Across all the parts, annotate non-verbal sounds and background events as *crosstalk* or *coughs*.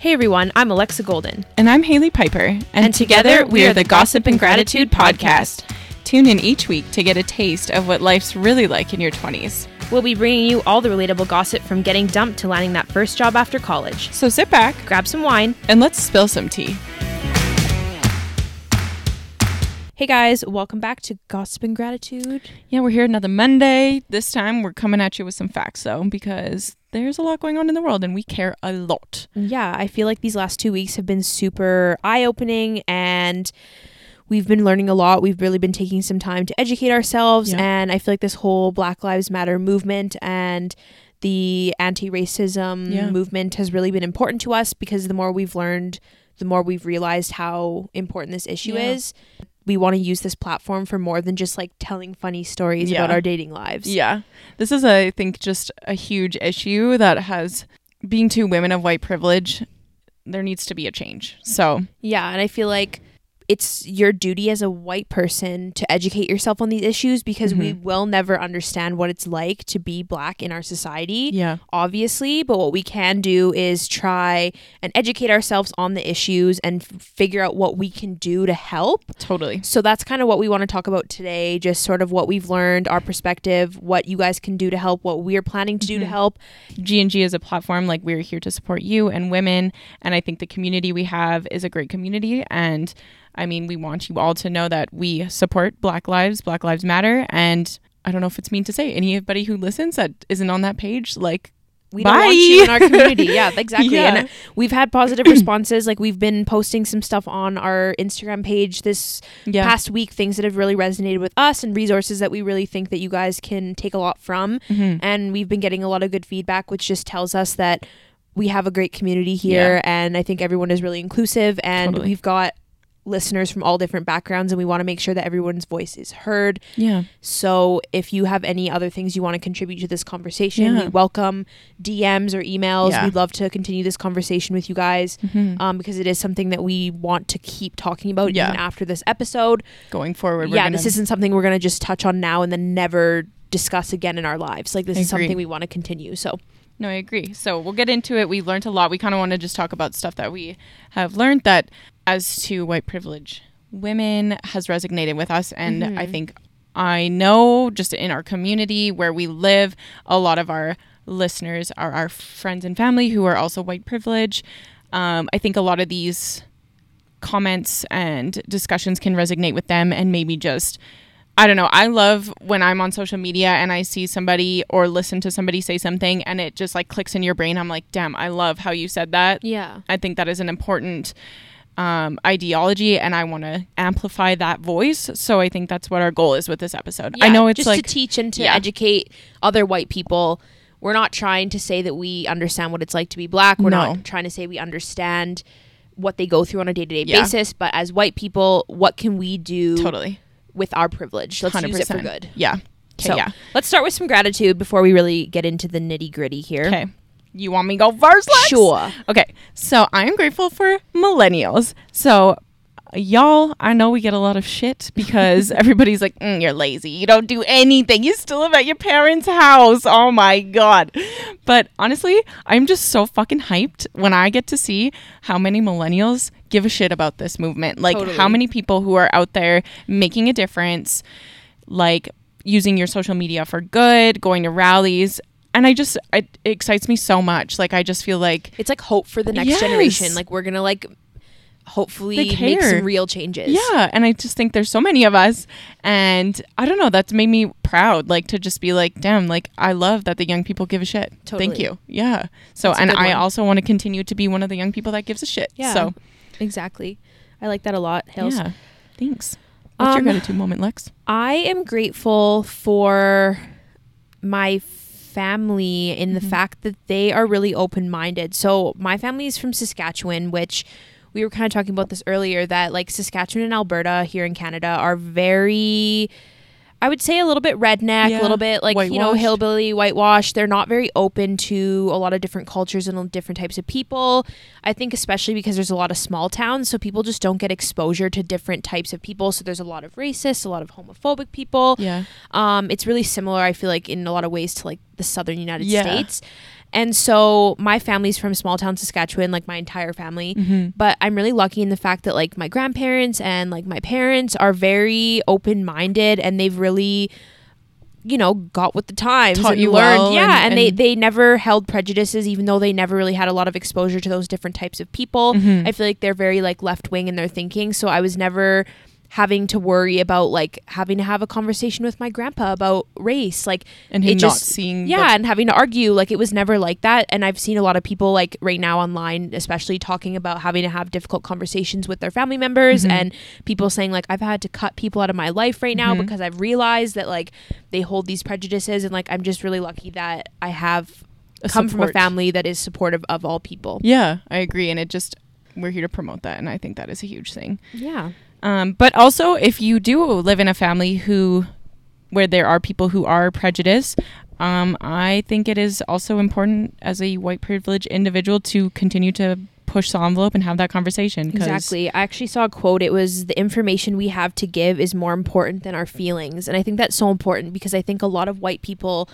Hey everyone, I'm Alexa Golden. And I'm Haley Piper. And, And together, we are the Gossip and Gratitude Podcast. Tune in each week to get a taste of what life's really like in your 20s. We'll be bringing you all the relatable gossip from getting dumped to landing that first job after college. So sit back Grab some wine. and let's spill some tea. Hey guys, welcome back to Gossip and Gratitude. Yeah, we're here another Monday. This time we're coming at you with some facts, though, because there's a lot going on in the world and we care a lot. Yeah, I feel like these last two weeks have been super eye opening and we've been learning a lot. We've really been taking some time to educate ourselves. Yeah. And I feel like this whole Black Lives Matter movement and the anti racism Yeah. movement has really been important to us because the more we've learned, the more we've realized how important this issue Yeah. is. We want to use this platform for more than just like telling funny stories Yeah. about our dating lives. Yeah. This is, I think, just a huge issue that has, being two women of white privilege, there needs to be a change. So, Yeah, and I feel like it's your duty as a white person to educate yourself on these issues because we Mhm. will never understand what it's like to be black in our society, yeah. obviously. But what we can do is try and educate ourselves on the issues and f- figure out what we can do to help. Totally. So that's kind of what we want to talk about today. Just sort of what we've learned, our perspective, what you guys can do to help, what we're planning to do to Mhm. help. G&G is a platform like we're here to support you and women and I think the community we have is a great community and I mean we want you all to know that we support Black Lives, Black Lives Matter and I don't know if it's mean to say anybody who listens that isn't on that page like we don't want you in our community. Yeah, *laughs* exactly. Yeah. And we've had positive *clears throat* responses. Like we've been posting some stuff on our Instagram page this yeah past week, things that have really resonated with us and resources that we really think that you guys can take a lot from. Mhm. And we've been getting a lot of good feedback, which just tells us that we have a great community here and I think everyone is really inclusive and Totally. we've got listeners from all different backgrounds and we want to make sure that everyone's voice is heard. yeah So if you have any other things you want to contribute to this conversation, Yeah. we welcome DMs or emails. Yeah. We'd love to continue this conversation with you guys Mhm. um, because it is something that we want to keep talking about Yeah. even after this episode. going forward we're yeah, gonna- this isn't something we're going to just touch on now and then never discuss again in our lives. Like this is something we want to continue. So No, I agree. So we'll get into it. We learned a lot. We kind of want to just talk about stuff that we have learned that, as to white privilege women, has resonated with us. And I Mhm. think I know just in our community where we live, a lot of our listeners are our friends and family who are also white privilege. Um, I think a lot of these comments and discussions can resonate with them and maybe just I don't know. I love when I'm on social media and I see somebody or listen to somebody say something and it just like clicks in your brain. I'm like, damn, I love how you said that. yeah, I think that is an important um, ideology and I want to amplify that voice. So I think that's what our goal is with this episode. Yeah, I know it's just like, to teach and to Yeah. educate other white people. We're not trying to say that we understand what it's like to be black. We're No. not trying to say we understand what they go through on a day to day basis. But as white people, what can we do totally. With our privilege? Let's use it for good. Yeah. Okay, So yeah. let's start with some gratitude before we really get into the nitty gritty here. Okay. You want me to go first? Lex? Sure. Okay, so I'm grateful for millennials. So, y'all, I know we get a lot of shit because *laughs* everybody's like, mm, "You're lazy. You don't do anything. You still live at your parents' house." Oh my god! But honestly, I'm just so fucking hyped when I get to see how many millennials give a shit about this movement. Like, Totally. how many people who are out there making a difference, like using your social media for good, going to rallies. And I just, it, it excites me so much. Like, I just feel like It's like hope for the next Yes. generation. Like we're gonna like hopefully make some real changes. Yeah, and I just think there's so many of us, and I don't know. That's made me proud, like to just be like, damn, like I love that the young people give a shit. Thank you. Yeah. So, That's and I also want to continue to be one of the young people that gives a shit. Yeah. So, Exactly. I like that a lot, Hales. yeah. Thanks. What's Um, your gratitude moment, Lex? I am grateful for my family in the Mhm. fact that they are really open minded. So, my family is from Saskatchewan, which we were kind of talking about this earlier that like Saskatchewan and Alberta here in Canada are very I would say a little bit redneck, Yeah. a little bit like you know hillbilly, whitewash. They're not very open to a lot of different cultures and different types of people. I think especially because there's a lot of small towns, so people just don't get exposure to different types of people. So there's a lot of racists, a lot of homophobic people. Yeah. Um, it's really similar, I feel like, in a lot of ways to like the southern United Yeah. States. And so my family's from small town Saskatchewan, like my entire family. Mm-hmm. But I'm really lucky in the fact that like my grandparents and like my parents are very open minded and they've really you know got with the times Taught and you learned well yeah and- and, they and- they never held prejudices even though they never really had a lot of exposure to those different types of people Mhm. i feel like they're very like left wing in their thinking so i was never having to worry about like having to have a conversation with my grandpa about race like and him just- not seeing the- yeah and having to argue like it was never like that. And i've seen a lot of people like right now online especially talking about having to have difficult conversations with their family members Mhm. and people saying like i've had to cut people out of my life right now Mhm. because i've realized that like they hold these prejudices and like i'm just really lucky that i have a come from a family that is supportive of all people. Yeah i agree. And it just we're here to promote that. And i think that is a huge thing. Yeah Um, but also, if you do live in a family who, where there are people who are prejudiced, um, I think it is also important as a white privileged individual to continue to push the envelope and have that conversation. Exactly. I actually saw a quote. It was the information we have to give is more important than our feelings. And I think that's so important because I think a lot of white people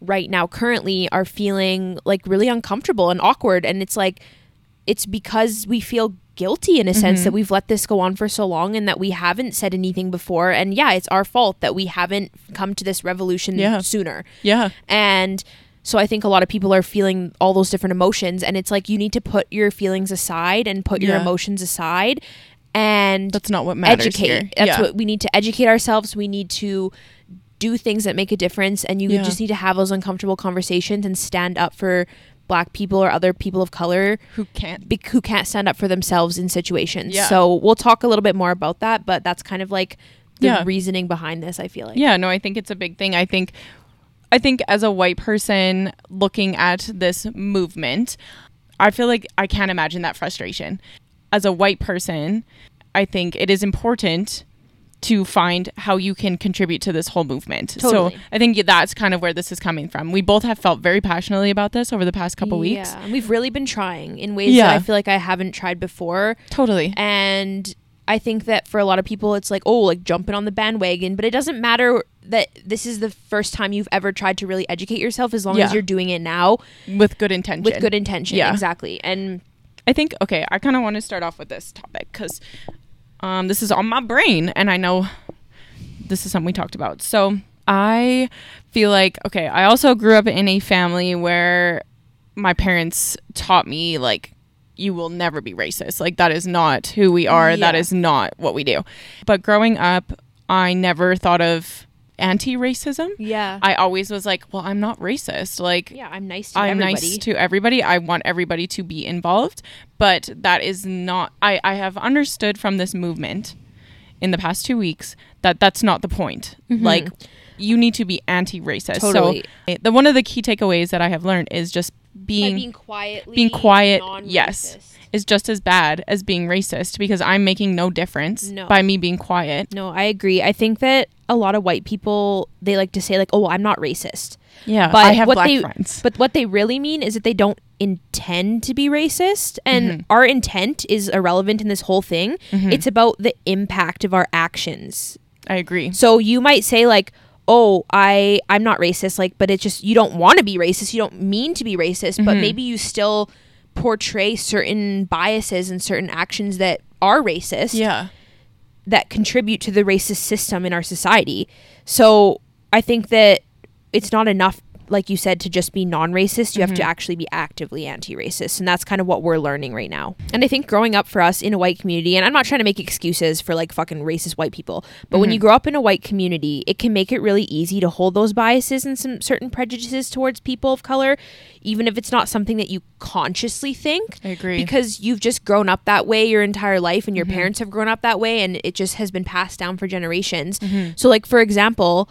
right now currently are feeling like really uncomfortable and awkward and it's like it's because we feel guilty in a sense Mhm. that we've let this go on for so long and that we haven't said anything before and yeah it's our fault that we haven't come to this revolution Yeah. sooner Yeah. and so I think a lot of people are feeling all those different emotions and it's like you need to put your feelings aside and put your emotions aside and That's not what matters educate. here. That's yeah. what we need to educate ourselves. We need to do things that make a difference and you Yeah. just need to have those uncomfortable conversations and stand up for black people or other people of color who can't. be- who can't stand up for themselves in situations. Yeah. So we'll talk a little bit more about that, but that's kind of like the Yeah. reasoning behind this, I feel like. Yeah, no, I think it's a big thing. I think I think as a white person looking at this movement, I feel like I can't imagine that frustration. As a white person, I think it is important to find how you can contribute to this whole movement. Totally. So I think that's kind of where this is coming from. We both have felt very passionately about this over the past couple weeks. Yeah, and we've really been trying in ways Yeah. that I feel like I haven't tried before. Totally. And I think that for a lot of people, it's like, oh, like jumping on the bandwagon. But it doesn't matter that this is the first time you've ever tried to really educate yourself as long Yeah. as you're doing it now With good intention. with good intention. Yeah. Exactly. And I think okay, I kind of want to start off with this topic because um, this is on my brain, and I know this is something we talked about. So I feel like okay, I also grew up in a family where my parents taught me like you will never be racist. Like that is not who we are. That Yeah. is not what we do. But growing up, I never thought of anti-racism. yeah. I always was like, well, I'm not racist. Like yeah, I'm nice to I'm everybody. nice to everybody. I want everybody to be involved, but that is not. I I have understood from this movement in the past two weeks that that's not the point. Mhm. Like you need to be anti-racist. Totally. So the one of the key takeaways that I have learned is just By being, being quietly being quiet, non-racist. yes. is just as bad as being racist because I'm making no difference No. by me being quiet. No, I agree. I think that a lot of white people they like to say like, "Oh, I'm not racist." Yeah, But I have what black they- friends. But what they really mean is that they don't intend to be racist and Mhm. our intent is irrelevant in this whole thing. Mhm. It's about the impact of our actions. I agree. So you might say like, "Oh, I I'm not racist," like but it's just you don't want to be racist, you don't mean to be racist, but Mhm. maybe you still portray certain biases and certain actions that are racist Yeah. That contribute to the racist system in our society. So I think that it's not enough, like you said, to just be non racist. You have to Mhm. actually be actively anti racist. And that's kind of what we're learning right now. And I think growing up for us in a white community, and I'm not trying to make excuses for like fucking racist white people, but when Mhm. you grow up in a white community, it can make it really easy to hold those biases and some certain prejudices towards people of color, even if it's not something that you consciously think I agree. because you've just grown up that way your entire life and your Mhm. parents have grown up that way and it just has been passed down for generations. Mhm. So like for example,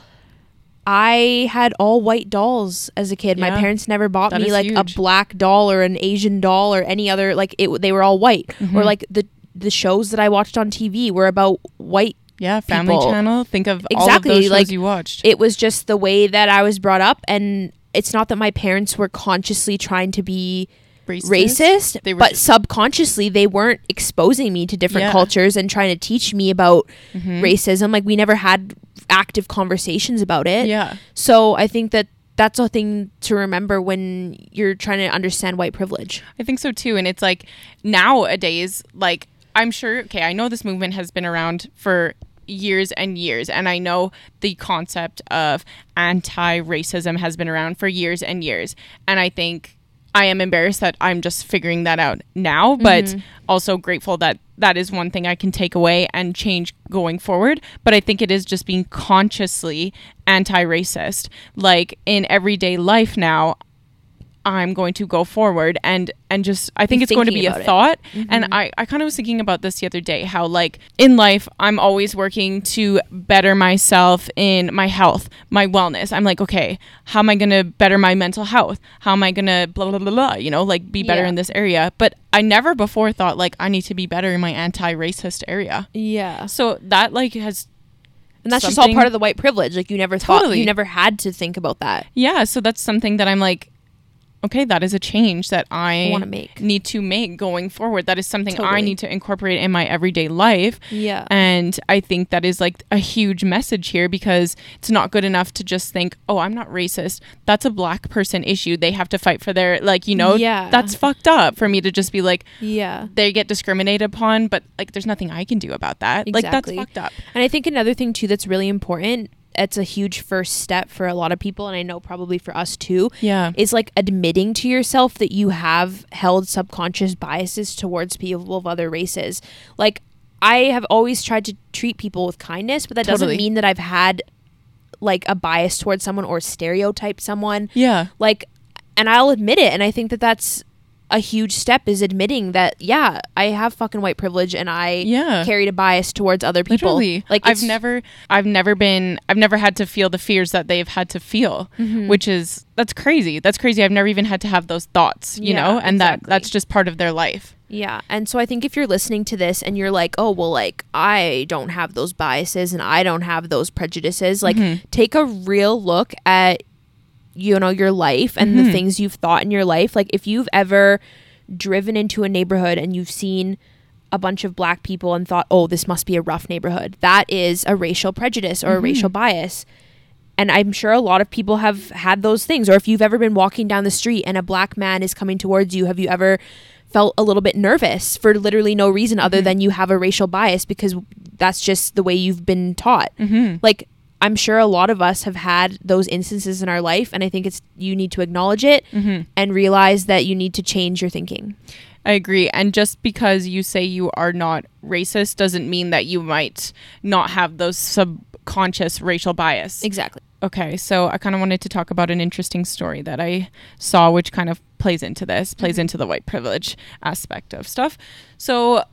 I had all white dolls as a kid. My parents never bought That me like a black doll or an Asian doll or any other like it they were all white. Or Mhm. like the the shows that I watched on TV were about white Yeah, Family people. Channel. Think of all of Exactly, those shows like, you watched. it was just the way that I was brought up and it's not that my parents were consciously trying to be racist, They were but subconsciously they weren't exposing me to different Yeah. cultures and trying to teach me about Mhm. racism. Like we never had active conversations about it. Yeah. So I think that that's a thing to remember when you're trying to understand white privilege. I think so too. And it's like nowadays, like I'm sure, okay, I know this movement has been around for years and years. And I know the concept of anti racism has been around for years and years. And I think I am embarrassed that I'm just figuring that out now, but mm-hmm. also grateful that that is one thing I can take away and change going forward. But I think it is just being consciously anti racist. Like in everyday life now, I'm going to go forward and and just I think Be it's going to be a thought. Mm-hmm. And I, I kind of was thinking about this the other day, how like in life I'm always working to better myself in my health, my wellness. I'm like, okay, how am I gonna better my mental health? How am I gonna blah blah blah blah, you know, like be better Yeah. in this area? But I never before thought like I need to be better in my anti racist area. Yeah. So that like has And that's just all part of the white privilege. Like you never thought Totally. you never had to think about that. yeah, so that's something that I'm like okay, that is a change that I Wanna make. need to make going forward. That is something I need to incorporate in my everyday life. Yeah. And I think that is like a huge message here because it's not good enough to just think, oh, I'm not racist. That's a black person issue. They have to fight for their, like, you know, Yeah. that's fucked up for me to just be like, yeah. they get discriminated upon, but like, there's nothing I can do about that. Like, that's fucked up. And I think another thing too that's really important, it's a huge first step for a lot of people and I know probably for us too, Yeah. is like admitting to yourself that you have held subconscious biases towards people of other races. Like I have always tried to treat people with kindness, but that Totally. doesn't mean that I've had like a bias towards someone or stereotype someone. Yeah. Like and I'll admit it and I think that that's a huge step is admitting that yeah, I have fucking white privilege and I Yeah. carried a bias towards other people. Literally. Like I've never I've never been I've never had to feel the fears that they've had to feel, Mm-hmm. which is that's crazy. That's crazy. I've never even had to have those thoughts, you Yeah, know? And that that's just part of their life. Yeah. And so I think if you're listening to this and you're like, oh, well, like, I don't have those biases and I don't have those prejudices, like, Mm-hmm. take a real look at, you know, your life and Mm-hmm. the things you've thought in your life. Like, if you've ever driven into a neighborhood and you've seen a bunch of black people and thought, oh, this must be a rough neighborhood, that is a racial prejudice or a Mm-hmm. racial bias. And I'm sure a lot of people have had those things. Or if you've ever been walking down the street and a black man is coming towards you, have you ever felt a little bit nervous for literally no reason other than you have a racial bias because that's just the way you've been taught? Mm-hmm. Like, I'm sure a lot of us have had those instances in our life. And I think it's, you need to acknowledge it Mm-hmm. and realize that you need to change your thinking. I agree. And just because you say you are not racist doesn't mean that you might not have those subconscious racial bias. Exactly. Okay, so I kind of wanted to talk about an interesting story that I saw, which kind of plays into this, plays into the white privilege aspect of stuff. So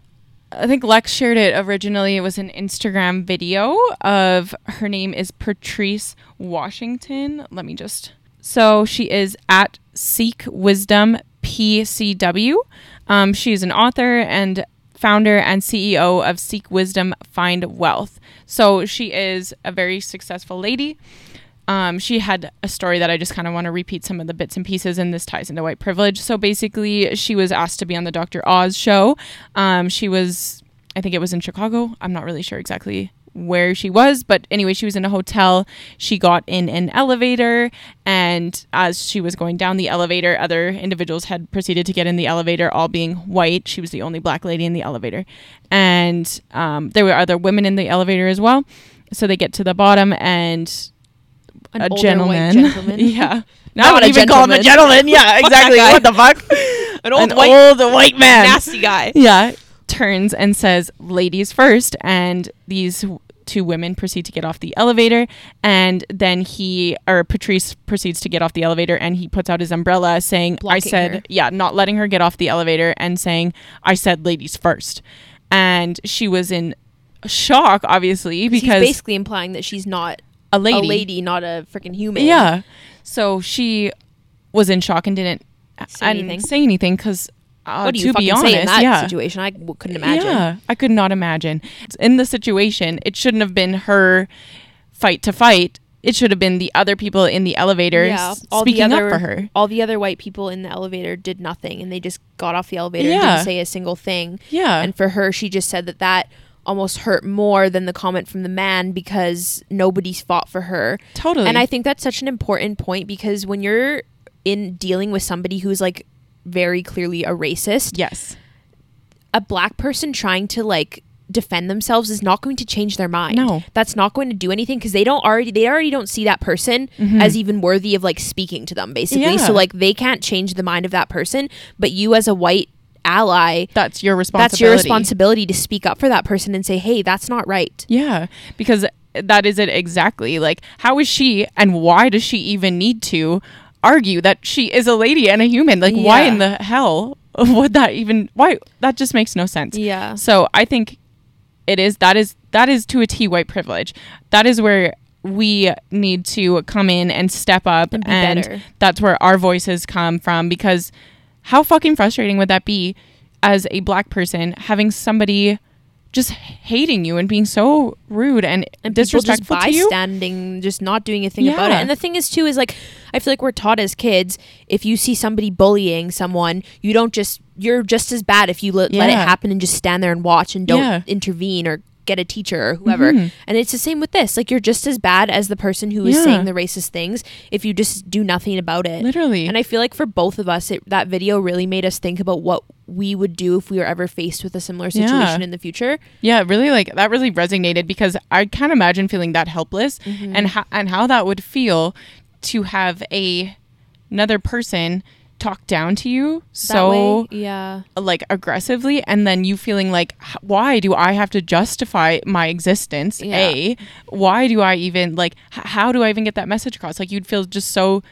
I think Lex shared it originally. It was an Instagram video of her name is Patrice Washington. Let me just. So she is at Seek Wisdom PCW. Um, she is an author and founder and CEO of Seek Wisdom Find Wealth. So she is a very successful lady. Um, she had a story that I just kind of want to repeat some of the bits and pieces, and this ties into white privilege. So basically, she was asked to be on the Dr. Oz show. Um, she was, I think it was in Chicago. I'm not really sure exactly where she was, but anyway, she was in a hotel. She got in an elevator, and as she was going down the elevator, other individuals had proceeded to get in the elevator, all being white. She was the only black lady in the elevator, and um, there were other women in the elevator as well. So they get to the bottom, and An a older gentleman. white gentleman. *laughs* yeah. *laughs* Not I would even call him a gentleman. Yeah, *laughs* exactly. What the fuck? An old An white old white man. nasty guy. Yeah. Turns and says, ladies first. And these two women proceed to get off the elevator. And then he, or Patrice proceeds to get off the elevator and he puts out his umbrella saying, I said, her. yeah, not letting her get off the elevator and saying, I said ladies first. And she was in shock, obviously, He's because basically implying that she's not a lady. a lady, not a freaking human. Yeah. So she was in shock and didn't Say and anything. say anything because uh, What do you to be honest, in that yeah. situation? I w- couldn't imagine. Yeah, I could not imagine. In the situation, it shouldn't have been her fight to fight. It should have been the other people in the elevator Yeah, all the speaking other up for her. all the other white people in the elevator did nothing, and they just got off the elevator and Yeah. didn't say a single thing. Yeah. And for her, she just said that that almost hurt more than the comment from the man because nobody's fought for her. Totally. And I think that's such an important point because when you're in dealing with somebody who's like very clearly a racist, yes. a black person trying to like defend themselves is not going to change their mind. No. That's not going to do anything because they don't already they already don't see that person as even worthy of like speaking to them basically. Mm-hmm. Yeah. So like they can't change the mind of that person, but you as a white ally That's your responsibility. that's your responsibility to speak up for that person and say, "Hey, that's not right." Yeah, because that is it exactly. Like, how is she and why does she even need to argue that she is a lady and a human? Like, why in the hell *laughs* would that even? Why that just makes no sense. Yeah. So I think it is that is that is to a T white privilege. That is where we need to come in and step up And and that's where our voices come from because how fucking frustrating would that be as a black person having somebody just hating you and being so rude and, and people just bystanding, just not doing a thing about it. And the thing is, too, is like I feel like we're taught as kids if you see somebody bullying someone, you don't just you're just as bad if you let, let it happen and just stand there and watch and don't Yeah. intervene or get a teacher or whoever. Mhm. And it's the same with this. Like you're just as bad as the person who is Yeah. saying the racist things if you just do nothing about it. literally And I feel like for both of us, it, that video really made us think about what we would do if we were ever faced with a similar situation Yeah. in the future. Yeah, really like that really resonated because I can't imagine feeling that helpless Mm-hmm. and how and how that would feel to have a another person talk down to you so way, yeah. like aggressively and then you feeling like why do I have to justify my existence? Yeah. A, why do I even like h- how do I even get that message across? Like you'd feel just so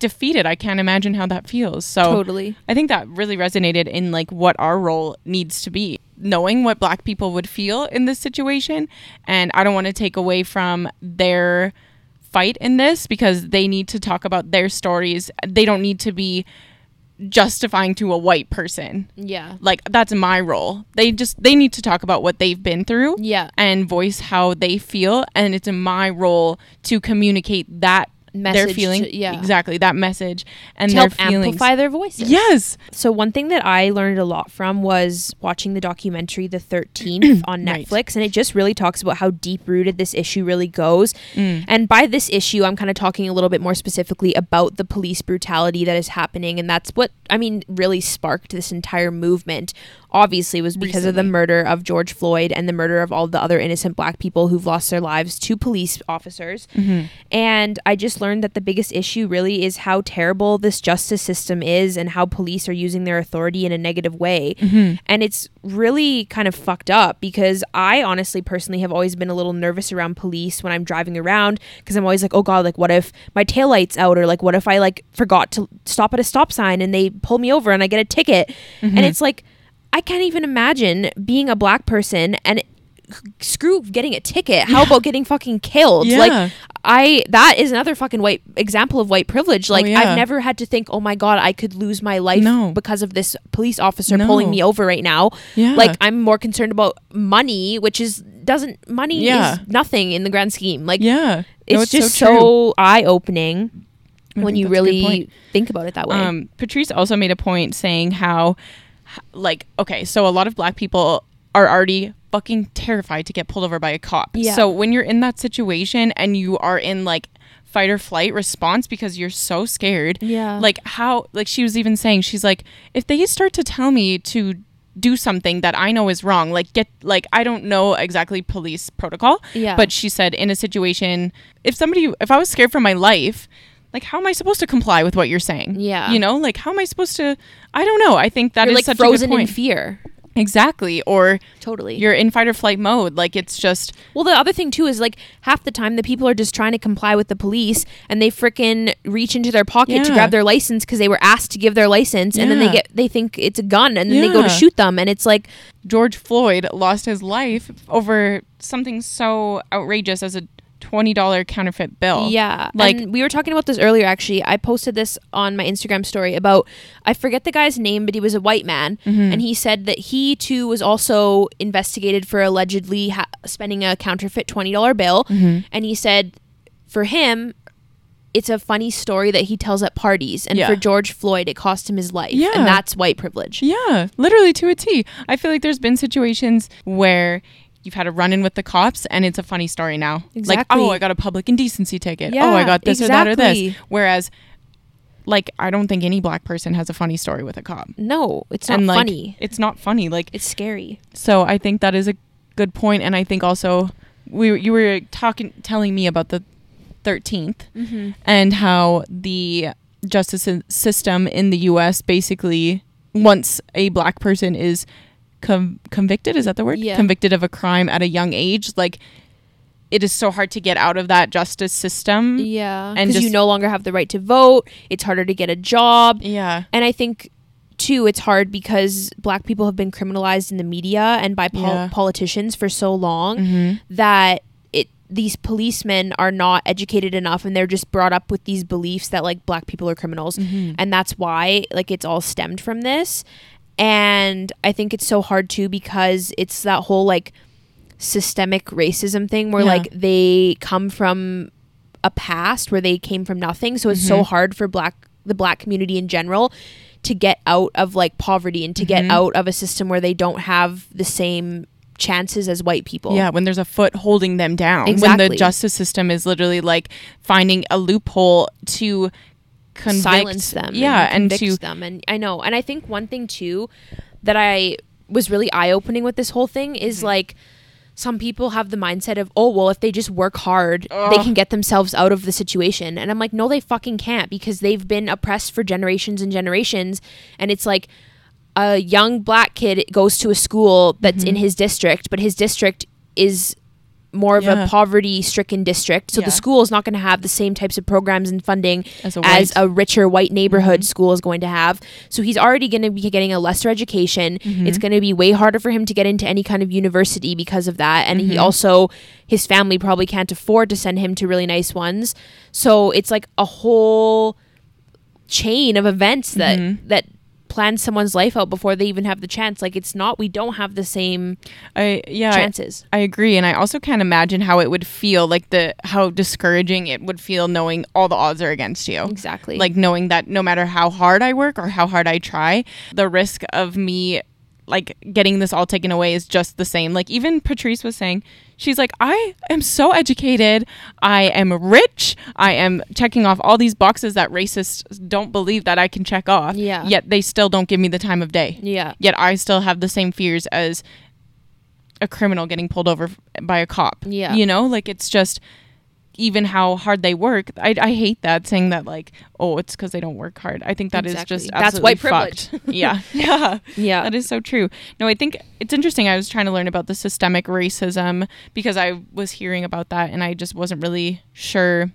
defeated. I can't imagine how that feels. So Totally. I think that really resonated in like what our role needs to be. Knowing what black people would feel in this situation and I don't want to take away from their fight in this because they need to talk about their stories. They don't need to be justifying to a white person. Yeah. Like that's my role. They just they need to talk about what they've been through Yeah. and voice how they feel and it's my role to communicate that their Message feeling to- yeah. exactly that message and to their help feelings amplify their voices. yes So one thing that I learned a lot from was watching the documentary The 13th *coughs* on Right. Netflix and it just really talks about how deep rooted this issue really goes. Mm. And by this issue I'm kind of talking a little bit more specifically about the police brutality that is happening and that's what I mean really sparked this entire movement. Obviously was because of the murder of George Floyd and the murder of all the other innocent black people who've lost their lives to police officers. Mm-hmm. And I just learned that the biggest issue really is how terrible this justice system is and how police are using their authority in a negative way. Mm-hmm. And it's really kind of fucked up because I honestly personally have always been a little nervous around police when I'm driving around because I'm always like, oh God, like what if my taillight's out or like what if I like forgot to stop at a stop sign and they pull me over and I get a ticket. Mm-hmm. And it's like, I can't even imagine being a black person and screw getting a ticket. How about getting fucking killed? Yeah. Like I that is another fucking white example of white privilege. Like Oh, yeah. I've never had to think, "Oh my god, I could lose my life No. because of this police officer No. pulling me over right now." Yeah. Like I'm more concerned about money, which is doesn't money Yeah. is nothing in the grand scheme. Like yeah it's, No, just true. so, eye-opening I when you that's a good really think about it that way. Um, Patrice also made a point saying how, like, okay, so a lot of black people are already fucking terrified to get pulled over by a cop. Yeah. So when you're in that situation and you are in like fight or flight response because you're so scared, Yeah. like how, like she was even saying, she's like, if they start to tell me to do something that I know is wrong, like get, like I don't know exactly police protocol, Yeah. but she said in a situation, if somebody, if I was scared for my life. Like how am I supposed to comply with what you're saying? Yeah. you know, like how am I supposed to? I don't know. I think that You're is like such frozen a good in fear. exactly. Or Totally. you're in fight or flight mode. Like it's just Well, the other thing too is like half the time the people are just trying to comply with the police and they frickin' reach into their pocket to grab their license because they were asked to give their license and then they get they think it's a gun and then they go to shoot them and it's like George Floyd lost his life over something so outrageous as a twenty dollar counterfeit bill. yeah like and we were talking about this earlier actually I posted this on my Instagram story about I forget the guy's name but he was a white man Mm-hmm. and he said that he too was also investigated for allegedly ha- spending a counterfeit $20 bill Mm-hmm. and he said for him it's a funny story that he tells at parties and Yeah. for george floyd it cost him his life Yeah. and that's white privilege Yeah, literally to a T. I feel like there's been situations where you've had a run in with the cops and it's a funny story now. Like, oh, I got a public indecency ticket. Yeah, oh, I got this or that or this. Whereas, like, I don't think any black person has a funny story with a cop. No, it's not and like, funny. It's not funny. Like, It's scary. so I think that is a good point, and I think also we you were talking telling me about the 13th Mm-hmm. and how the justice system in the U.S. basically once a black person is com- convicted? Is that the word? Yeah. convicted of a crime at a young age? Like it is so hard to get out of that justice system Yeah, And because you no longer have the right to vote. It's harder to get a job, yeah. And I think too it's hard because black people have been criminalized in the media and by pol- Yeah. politicians for so long hmm that it these policemen are not educated enough and they're just brought up with these beliefs that like black people are criminals. Mm-hmm. and that's why like it's all stemmed from this and i think it's so hard too because it's that whole like systemic racism thing where Yeah. like they come from a past where they came from nothing so it's so Mhm. hard for black the black community in general to get out of like poverty and to Mhm. get out of a system where they don't have the same chances as white people Yeah, when there's a foot holding them down. When the justice system is literally like finding a loophole to convict silence them Yeah, and, convict to them and i know and i think one thing too that i was really eye-opening with this whole thing is Mm-hmm. like some people have the mindset of oh well if they just work hard they can get themselves out of the situation and i'm like no they fucking can't because they've been oppressed for generations and generations and it's like a young black kid goes to a school that's Mm-hmm. in his district but his district is more of Yeah. a poverty stricken district so Yeah. the school is not going to have the same types of programs and funding as a as a richer white neighborhood Mhm. school is going to have. So he's already going to be getting a lesser education. Mhm. It's going to be way harder for him to get into any kind of university because of that. And he Mhm. also, his family probably can't afford to send him to really nice ones. So it's like a whole chain of events that Mhm. that plan someone's life out before they even have the chance. Like it's not we don't have the same I yeah, I, chances. I agree, and I also can't imagine how it would feel like the how discouraging it would feel knowing all the odds are against you. exactly. Like knowing that no matter how hard I work or how hard I try, the risk of me like getting this all taken away is just the same. Like even Patrice was saying, she's like, I am so educated, I am rich, I am checking off all these boxes that racists don't believe that I can check off. Yeah. Yet they still don't give me the time of day. yeah Yet I still have the same fears as a criminal getting pulled over by a cop. Yeah. You know, like it's just even how hard they work. I, I hate that saying that like, oh, it's because they don't work hard. I think that is Exactly. just That's white privilege. fucked. *laughs* yeah. *laughs* Yeah. yeah That is so true. No, I think it's interesting. I was trying to learn about the systemic racism because I was hearing about that and I just wasn't really sure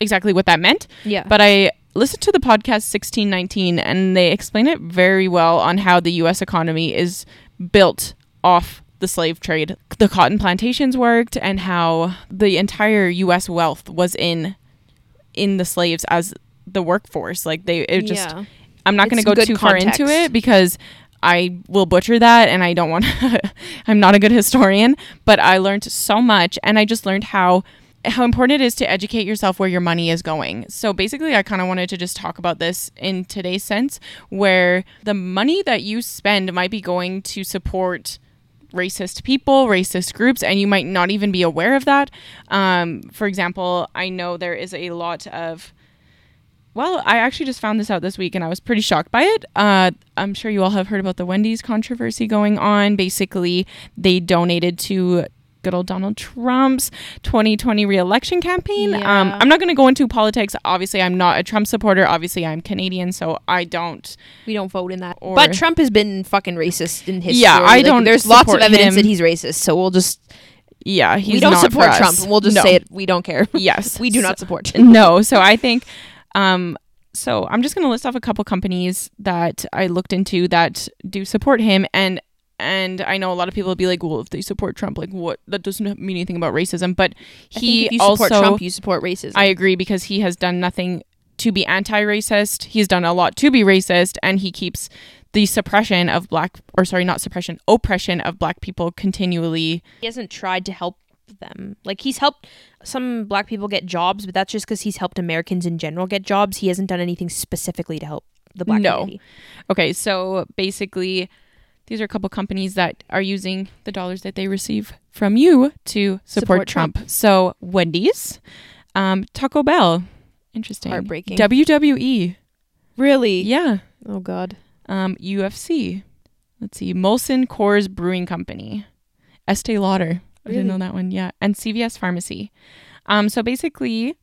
exactly what that meant. yeah But I listened to the podcast 1619 and they explain it very well on how the US economy is built off the slave trade. The cotton plantations worked and how the entire US wealth was in in the slaves as the workforce. Like they it just yeah. I'm not going to go too far into it because I will butcher that and I don't want *laughs* I'm not a good historian, but I learned so much and I just learned how how important it is to educate yourself where your money is going. So basically I kind of wanted to just talk about this in today's sense where the money that you spend might be going to support racist people, racist groups, and you might not even be aware of that. Um, for example, I know there is a lot of well, I actually just found this out this week and I was pretty shocked by it. Uh, I'm sure you all have heard about the Wendy's controversy going on. Basically, they donated to good old Donald Trump's 2020 reelection campaign. Um, I'm not going to go into politics. Obviously, I'm not a Trump supporter. Obviously, I'm Canadian, so I don't. We don't vote in that. Or- but Trump has been fucking racist in history. Yeah, I Like, don't There's lots of evidence him. that he's racist, so we'll just Yeah, he's we don't support. Trump. We'll just No. say it. We don't care. Yes, *laughs* we do So- not support. no. So I think, um, so I'm just gonna list off a couple companies that I looked into that do support him, and and I know a lot of people will be like, well, if they support Trump, like what? That doesn't mean anything about racism, but I he think if you also. support Trump, you support racism. I agree because he has done nothing to be anti-racist. He's done a lot to be racist, and he keeps the suppression of black, or sorry, not suppression, oppression of black people continually. he hasn't tried to help them. Like he's helped some black people get jobs, but that's just because he's helped Americans in general get jobs. He hasn't done anything specifically to help the black No. community. Okay, so basically, these are a couple companies that are using the dollars that they receive from you to support, Support Trump. Trump. So Wendy's, um, Taco Bell, interesting. Heartbreaking. WWE, Really? yeah. Oh God. Um, UFC. Let's see, Molson Coors Brewing Company, Estee Lauder. I didn't know that one. Yeah, and CVS Pharmacy. Um, so basically,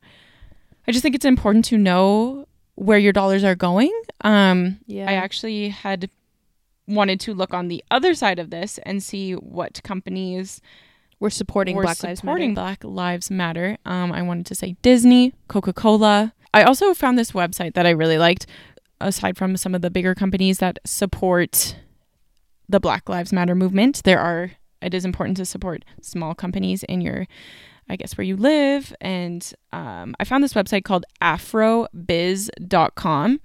I just think it's important to know where your dollars are going. Um, Yeah. I actually had wanted to look on the other side of this and see what companies We're supporting were Black Lives supporting Matter. Black Lives Matter. Um, I wanted to say Disney, Coca Cola. I also found this website that I really liked, aside from some of the bigger companies that support the Black Lives Matter movement. There are, it is important to support small companies in your, I guess, where you live. And um, I found this website called afrobiz.com.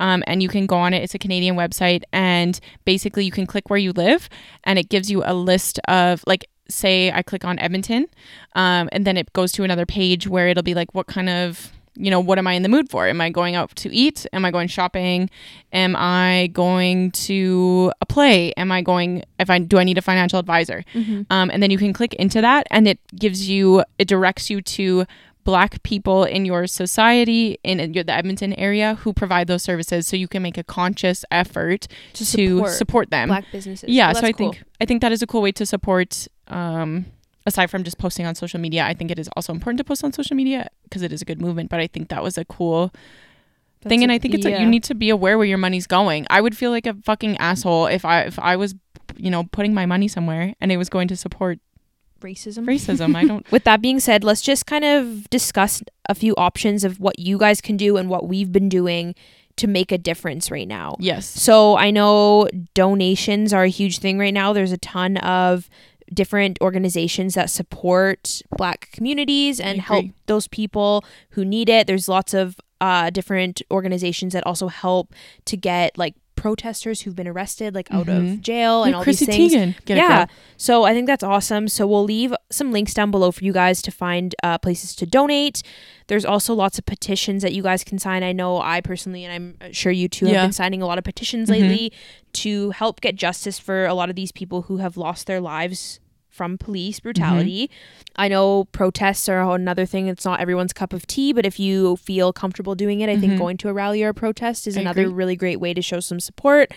Um, and you can go on it. It's a Canadian website, and basically you can click where you live, and it gives you a list of like, say, I click on Edmonton, um, and then it goes to another page where it'll be like, what kind of, you know, what am I in the mood for? Am I going out to eat? Am I going shopping? Am I going to a play? Am I going? If I do, I need a financial advisor. Mhm. Um, and then you can click into that, and it gives you, it directs you to black people in your society in your- the Edmonton area who provide those services so you can make a conscious effort To to support support, them Black businesses. yeah Well, so i think i think that is a cool way to support um aside from just posting on social media i think it is also important to post on social media because it is a good movement but i think that was a cool That's thing and a- i think it's like yeah. you need to be aware where your money's going i would feel like a fucking asshole if i if i was you know putting my money somewhere and it was going to support racism. racism i don't *laughs* With that being said, let's just kind of discuss a few options of what you guys can do and what we've been doing to make a difference right now. yes So I know donations are a huge thing right now. There's a ton of different organizations that support black communities and help those people who need it. There's lots of uh, different organizations that also help to get like protesters who've been arrested like out Mhm. of jail and Yeah, all Chrissy these things. Teigen. Get it, yeah. So I think that's awesome. So we'll leave some links down below for you guys to find uh, places to donate. There's also lots of petitions that you guys can sign. I know I personally, and I'm sure you too, have been signing a lot of petitions Mhm. lately to help get justice for a lot of these people who have lost their lives from police brutality. I know protests are another thing. It's not everyone's cup of tea, but if you feel comfortable doing it, I think Mhm. going to a rally or a protest is I another agree. really great way to show some support.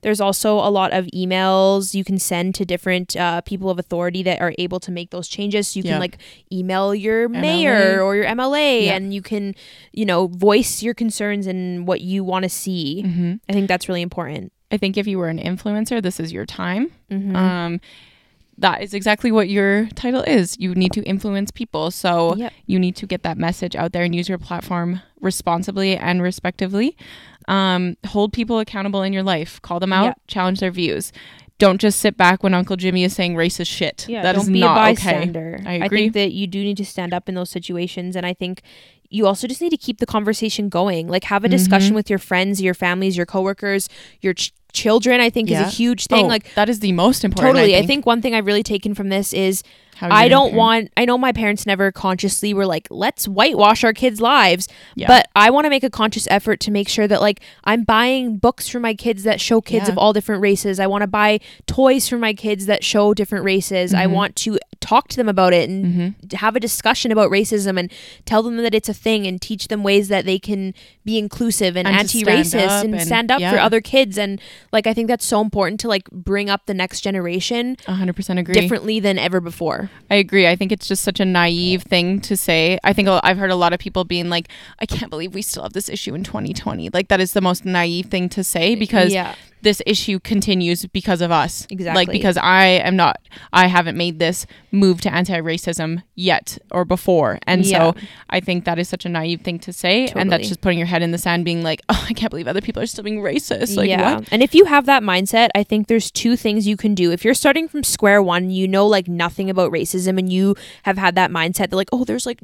There's also a lot of emails you can send to different uh, people of authority that are able to make those changes. So you Yeah. can like email your MLA. mayor or your MLA Yeah. and you can, you know, voice your concerns and what you want to see. Mhm. I think that's really important. I think if you were an influencer, this is your time. Mhm. Um, that is exactly what your title is. You need to influence people. So Yep. you need to get that message out there and use your platform responsibly and respectively. Um, hold people accountable in your life. Call them out. Yep. Challenge their views. Don't just sit back when Uncle Jimmy is saying racist shit. Yeah, that don't is be not a okay. bystander. I agree. I think that you do need to stand up in those situations, and I think you also just need to keep the conversation going. Like have a discussion Mhm. with your friends, your families, your coworkers, your ch- children. I think Yeah. is a huge thing. Oh, like that is the most important. totally, I I think. think one thing I've really taken from this is I don't parent. want. I know my parents never consciously were like, "Let's whitewash our kids' lives," Yeah. but I want to make a conscious effort to make sure that like I'm buying books for my kids that show kids Yeah. of all different races. I want to buy toys for my kids that show different races. I Mhm. want to talk to them about it and Mhm. have a discussion about racism and tell them that it's a thing and teach them ways that they can be inclusive and, And anti-racist and, and- stand up for other kids and like I think that's so important to like bring up the next generation 100% agree. differently than ever before. I agree. I think it's just such a naive thing to say. I think I've heard a lot of people being like, I can't believe we still have this issue in 2020. Like, that is the most naive thing to say because yeah. this issue continues because of us. Exactly. Like, because I am not, I haven't made this move to anti racism yet or before. And Yeah. so I think that is such a naive thing to say. And that's just putting your head in the sand, being like, *laughs* oh, I can't believe other people are still being racist. Like, yeah. what? And if you have that mindset, I think there's two things you can do. If you're starting from square one, you know like nothing about racism and you have had that mindset that like, oh, there's like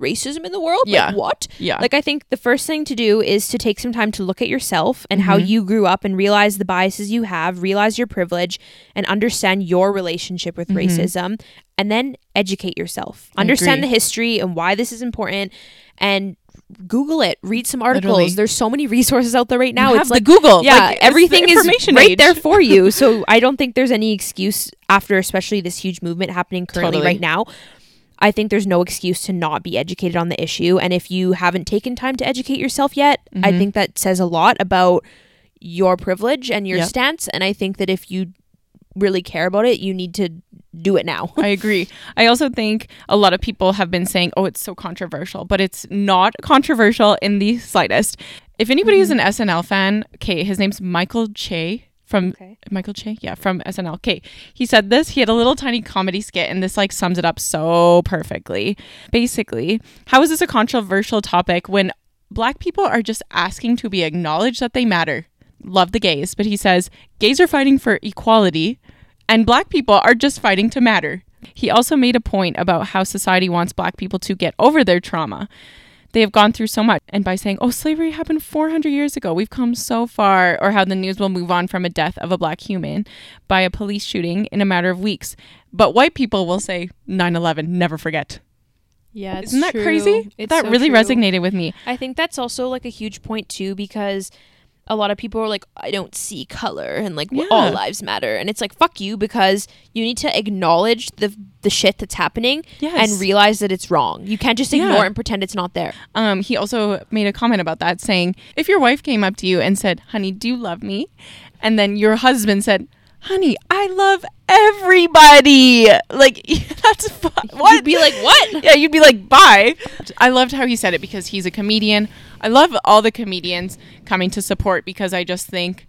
racism in the world? Yeah. Like what? Yeah. Like I think the first thing to do is to take some time to look at yourself and how Mhm. you grew up and realize the biases you have, realize your privilege and understand your relationship with Mhm. racism and then educate yourself. Understand the history and why this is important and Google it, read some articles. Literally. There's so many resources out there right now. You it's like the Google. yeah, Like, everything is right age. there for you. *laughs* So I don't think there's any excuse after, especially this huge movement happening currently Totally. right now. I think there's no excuse to not be educated on the issue. And if you haven't taken time to educate yourself yet, I Mhm. think that says a lot about your privilege and your Yep. stance. And I think that if you really care about it, you need to do it now. I agree. I also think a lot of people have been saying, "Oh, it's so controversial," but it's not controversial in the slightest. If anybody is an mm-hmm. SNL fan, okay, his name's Michael Che from Okay. Michael Che, yeah, from SNL. Okay, he said this. He had a little tiny comedy skit, and this like sums it up so perfectly. Basically, how is this a controversial topic when black people are just asking to be acknowledged that they matter? Love the gays, but he says gays are fighting for equality, and black people are just fighting to matter. He also made a point about how society wants black people to get over their trauma. They have gone through so much. And by saying, oh, slavery happened 400 years ago, we've come so far, or how the news will move on from a death of a black human by a police shooting in a matter of weeks. But white people will say 9 11, never forget. Yeah, Isn't that crazy? that really resonated with me. I think that's also like a huge point too because a lot of people are like, I don't see color and like Yeah. all lives matter, and it's like fuck you because you need to acknowledge the the shit that's happening Yes. and realize that it's wrong. You can't just ignore it and pretend it's not there. Um, he also made a comment about that, saying, if your wife came up to you and said, honey, do you love me? And then your husband said, honey, I love everybody. Like, *laughs* that's fu- what? You'd be like, what? *laughs* yeah, you'd be like, bye. I loved how he said it because he's a comedian. I love all the comedians coming to support because I just think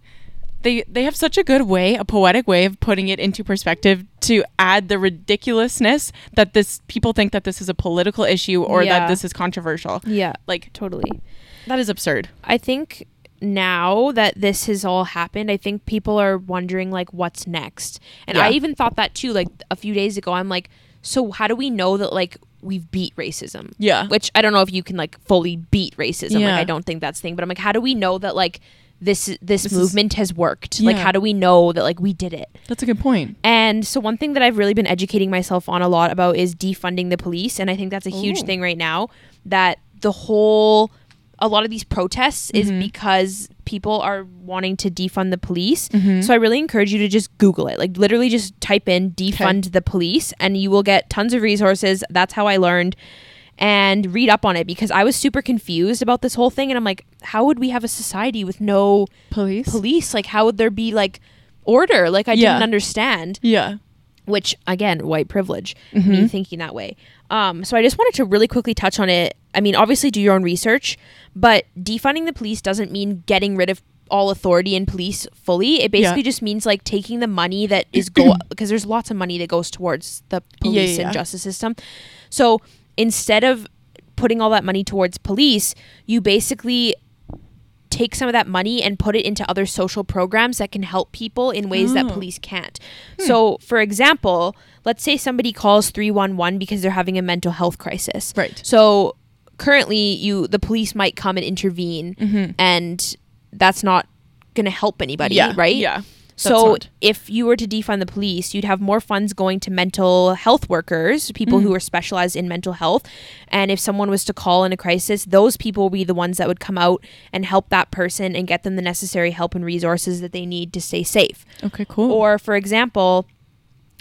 they they have such a good way, a poetic way of putting it into perspective to add the ridiculousness that this people think that this is a political issue or Yeah. that this is controversial. Yeah, Like totally. that is absurd. I think now that this has all happened, I think people are wondering like what's next. And I even thought that too like a few days ago. I'm like, so how do we know that like we've beat racism? Yeah. Which I don't know if you can like fully beat racism. Yeah. Like I don't think that's the thing, but I'm like how do we know that like this this, This is- movement has worked? Like how do we know that like we did it? That's a good point. And so one thing that I've really been educating myself on a lot about is defunding the police, and I think that's a huge Ooh. thing right now. That the whole a lot of these protests is Mhm. because people are wanting to defund the police. Mhm. So I really encourage you to just Google it. Like literally just type in defund the police and you will get tons of resources. That's how I learned and read up on it because I was super confused about this whole thing and I'm like, how would we have a society with no Police. police? Like how would there be like order? Like I Yeah. didn't understand yeah. which again white privilege Mhm. me thinking that way um, so i just wanted to really quickly touch on it i mean obviously do your own research but defunding the police doesn't mean getting rid of all authority in police fully it basically Yeah. just means like taking the money that is go *clears throat* because there's lots of money that goes towards the police yeah, yeah. and justice system so instead of putting all that money towards police you basically take some of that money and put it into other social programs that can help people in ways that Oh. police can't. Hmm. So, for example, let's say somebody calls 311 because they're having a mental health crisis. Right. So, currently you the police might come and intervene Mm-hmm. and that's not going to help anybody, yeah. right? Yeah. So not. if you were to defund the police, you'd have more funds going to mental health workers, people Mm. who are specialized in mental health. And if someone was to call in a crisis, those people would be the ones that would come out and help that person and get them the necessary help and resources that they need to stay safe. Okay. Cool. Or for example,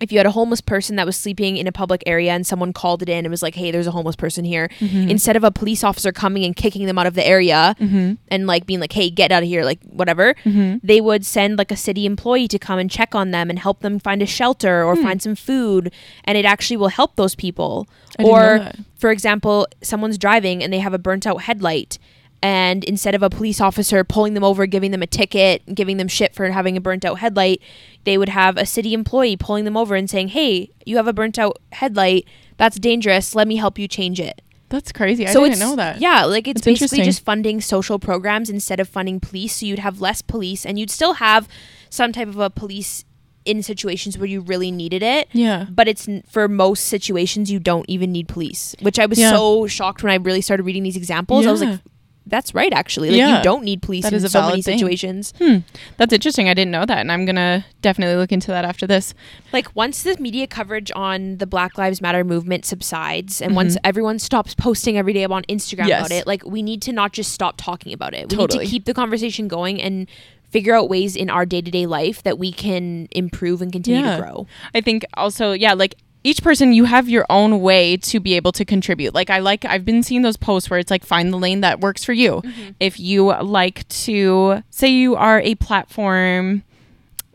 if you had a homeless person that was sleeping in a public area and someone called it in and was like, "Hey, there's a homeless person here." Mhm. Instead of a police officer coming and kicking them out of the area Mm-hmm. and like being like, "Hey, get out of here," like whatever, Mm-hmm. they would send like a city employee to come and check on them and help them find a shelter or Hmm. find some food and it actually will help those people I or for example someone's driving and they have a burnt out headlight and instead of a police officer pulling them over giving them a ticket giving them shit for having a burnt out headlight they would have a city employee pulling them over and saying hey you have a burnt out headlight that's dangerous let me help you change it That's crazy. I so didn't know that. Yeah, like it's That's basically just funding social programs instead of funding police. So you'd have less police, and you'd still have some type of a police in situations where you really needed it. Yeah. But it's n- for most situations you don't even need police, which I was Yeah. so shocked when I really started reading these examples. I was like, that's right actually like Yeah. you don't need police That in so many thing. situations Hmm. That's interesting. I didn't know that, and I'm gonna definitely look into that after this. like once the media coverage on the black lives matter movement subsides and once Mhm. everyone stops posting every day on instagram Yes. about it like we need to not just stop talking about it we Totally. need to keep the conversation going and figure out ways in our day-to-day life that we can improve and continue Yeah. to grow I think also, yeah, like each person, you have your own way to be able to contribute. Like I like, I've been seeing those posts where it's like find the lane that works for you. Mm-hmm. If you like to say you are a platform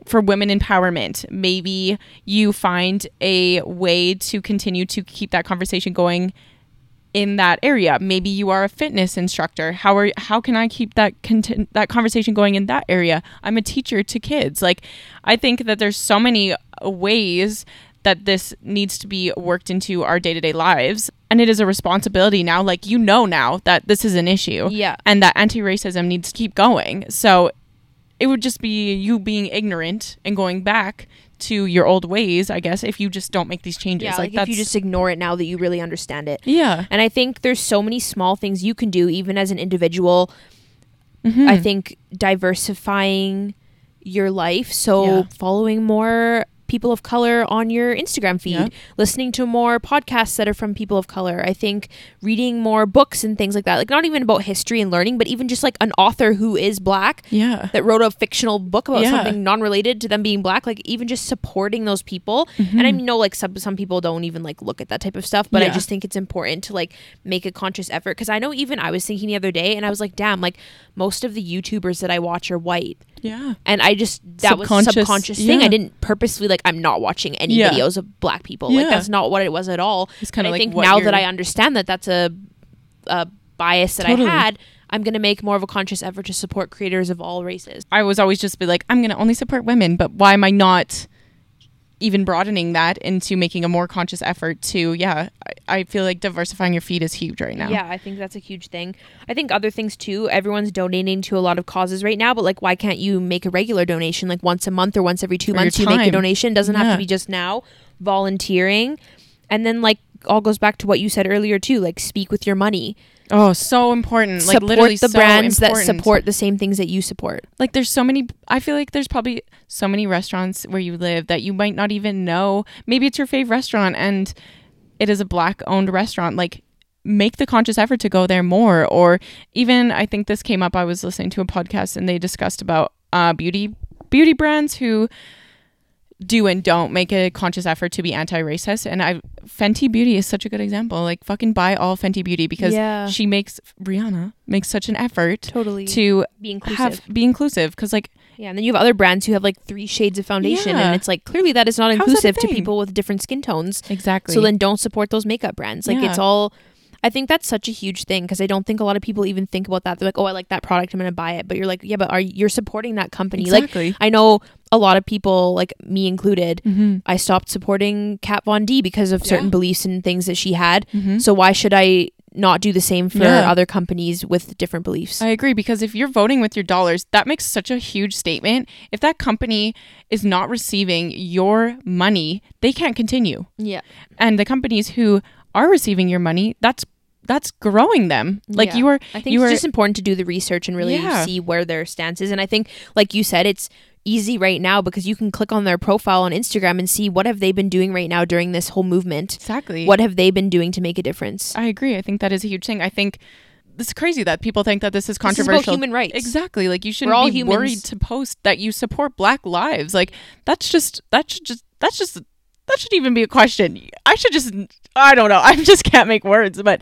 for women empowerment, maybe you find a way to continue to keep that conversation going in that area. Maybe you are a fitness instructor. How are how can I keep that content, that conversation going in that area? I'm a teacher to kids. Like I think that there's so many ways that this needs to be worked into our day-to-day lives and it is a responsibility now like you know now that this is an issue Yeah. and that anti-racism needs to keep going. So it would just be you being ignorant and going back to your old ways, I guess, if you just don't make these changes. yeah like, like, if you just ignore it now that you really understand it yeah. and i think there's so many small things you can do even as an individual Mhm. I think diversifying your life. So Yeah. following more people of color on your Instagram feed, Yeah. listening to more podcasts that are from people of color. I think reading more books and things like that. Like not even about history and learning, but even just like an author who is black yeah. that wrote a fictional book about Yeah. something non-related to them being black like even just supporting those people and i mm-hmm. know like some, some people don't even like look at that type of stuff but i just think it's important to like make a conscious effort because i know even i was thinking the other day and i was like damn like most of the youtubers that i watch are white Yeah. and i just that was a Subconscious, thing yeah. i didn't purposely like i'm not watching any Yeah. videos of black people like that's not what it was at all It's kind of i like think what now that i understand that that's a, a bias that Totally. i had i'm going to make more of a conscious effort to support creators of all races I was always just be like, I'm going to only support women, but why am I not even broadening that into making a more conscious effort to, yeah, I, I feel like diversifying your feed is huge right now. Yeah, I think that's a huge thing. I think other things too. Everyone's donating to a lot of causes right now, but like, why can't you make a regular donation, like once a month or once every two your months? You make a donation. Doesn't have to be just now. Volunteering, and then like all goes back to what you said earlier too. Like, speak with your money. Oh, so important. Like support literally the so brands that support the same things that you support. like there's so many i feel like there's probably so many restaurants where you live that you might not even know maybe it's your favorite restaurant and it is a black owned restaurant like make the conscious effort to go there more or even i think this came up i was listening to a podcast and they discussed about uh, beauty beauty brands who do and don't make a conscious effort to be anti-racist and i fenty beauty is such a good example like fucking buy all fenty beauty because Yeah. she makes rihanna makes such an effort Totally to be inclusive. have be inclusive because like yeah, and then you have other brands who have like three shades of foundation, Yeah. and it's like clearly that is not How's that inclusive to people with different skin tones. exactly So then don't support those makeup brands. Like Yeah. it's all I think that's such a huge thing because I don't think a lot of people even think about that. They're like, "Oh, I like that product, I'm going to buy it." But you're like, "Yeah, but are you're supporting that company?" exactly Like I know a lot of people, like me included, mm-hmm. I stopped supporting Kat Von D because of certain beliefs and things that she had. Mm-hmm. So why should I not do the same for Yeah. other companies with different beliefs? I agree because if you're voting with your dollars, that makes such a huge statement. If that company is not receiving your money, they can't continue. yeah. And the companies who are receiving your money, that's that's growing them. Like Yeah. you are I think you it's are just important to do the research and really Yeah. see where their stance is. And I think, like you said, it's easy right now because you can click on their profile on Instagram and see what have they been doing right now during this whole movement. exactly What have they been doing to make a difference? I agree. I think that is a huge thing. I think it's crazy that people think that this is This is controversial. human rights. Exactly. Like you shouldn't all be humans. worried to post that you support black lives. Like that's just that should just that's just that should even be a question. I should just I don't know. *laughs* I just can't make words, but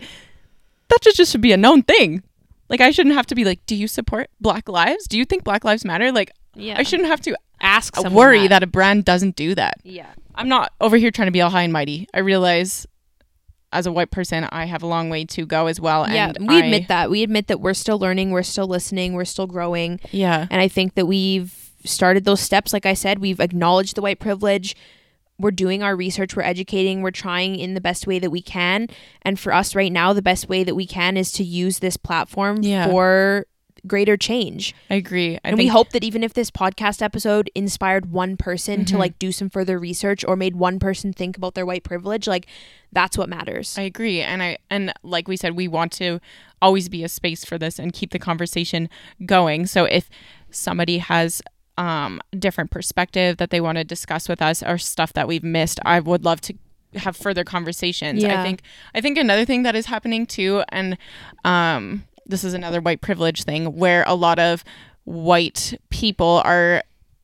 that should just should be a known thing. Like I shouldn't have to be like, do you support black lives? Do you think black lives matter? Like Yeah. I shouldn't have to ask someone worry that. a brand doesn't do that. Yeah. I'm not over here trying to be all high and mighty. I realize as a white person, I have a long way to go as well. Yeah, and we I- admit that. We admit that we're still learning, we're still listening, we're still growing. Yeah. And I think that we've started those steps. Like I said, we've acknowledged the white privilege. We're doing our research, we're educating, we're trying in the best way that we can. And for us right now, the best way that we can is to use this platform Yeah. for greater change. I agree. I and think we hope that even if this podcast episode inspired one person to Mhm. like do some further research or made one person think about their white privilege, like that's what matters. I agree, and I and like we said, we want to always be a space for this and keep the conversation going. So if somebody has um different perspective that they want to discuss with us or stuff that we've missed, I would love to have further conversations. I think I think another thing that is happening too and um this is another white privilege thing where a lot of white people are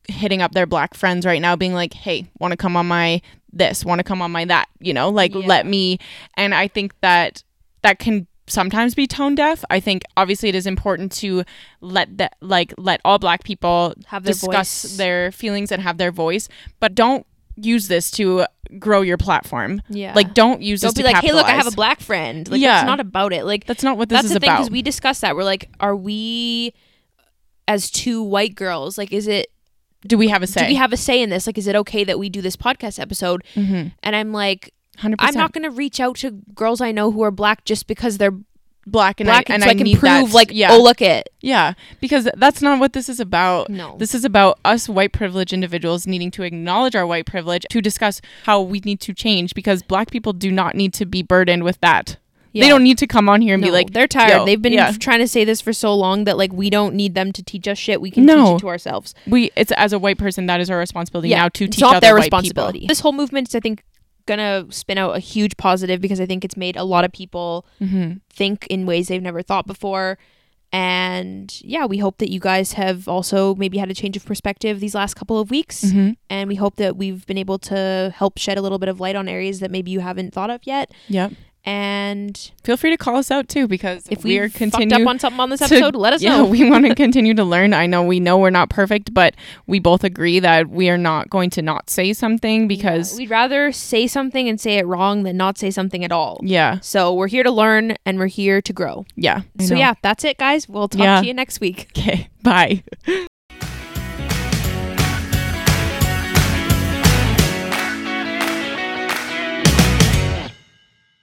hitting up their black friends right now being like hey want to come on my this want to come on my that you know like Yeah. let me and i think that that can sometimes be tone deaf i think obviously it is important to let that like let all black people Have their discuss voice. their feelings and have their voice but don't use this to grow your platform Yeah. like don't use don't this be like, hey, look, I have a black friend. Like, Yeah. it's not about it. Like, that's not what this is. that's is the thing about because we discussed that. We're like, are we as two white girls? Like, is it? do we have a say Do we have a say in this? Like, is it okay that we do this podcast episode? mm-hmm. And I'm like, 100% I'm not going to reach out to girls I know who are black just because they're black and black, I, and so I, I can need prove that. like, yeah oh, look it. Yeah, because that's not what this is about. No. This is about us white privileged individuals needing to acknowledge our white privilege to discuss how we need to change because black people do not need to be burdened with that. Yeah. They don't need to come on here and No, be like, they're tired. "Yo, They've been yeah." trying to say this for so long that like we don't need them to teach us shit. We can No. teach it to ourselves. we it's as a white person that is our responsibility now to it's teach not other their white responsibility. people. This whole movement's, I think, gonna spin out a huge positive because I think it's made a lot of people Mm-hmm. think in ways they've never thought before. And yeah, we hope that you guys have also maybe had a change of perspective these last couple of weeks. Mm-hmm. And we hope that we've been able to help shed a little bit of light on areas that maybe you haven't thought of yet. Yep. And Feel free to call us out too because if we are fucked continue up on something on this to- episode, let us *laughs* yeah, know. we want to continue to learn. I know we know we're not perfect, but we both agree that we are not going to not say something because Yeah, we'd rather say something and say it wrong than not say something at all. yeah, So we're here to learn and we're here to grow. yeah. I So know. yeah, that's it, guys. We'll talk Yeah. to you next week. Okay. *laughs* Bye.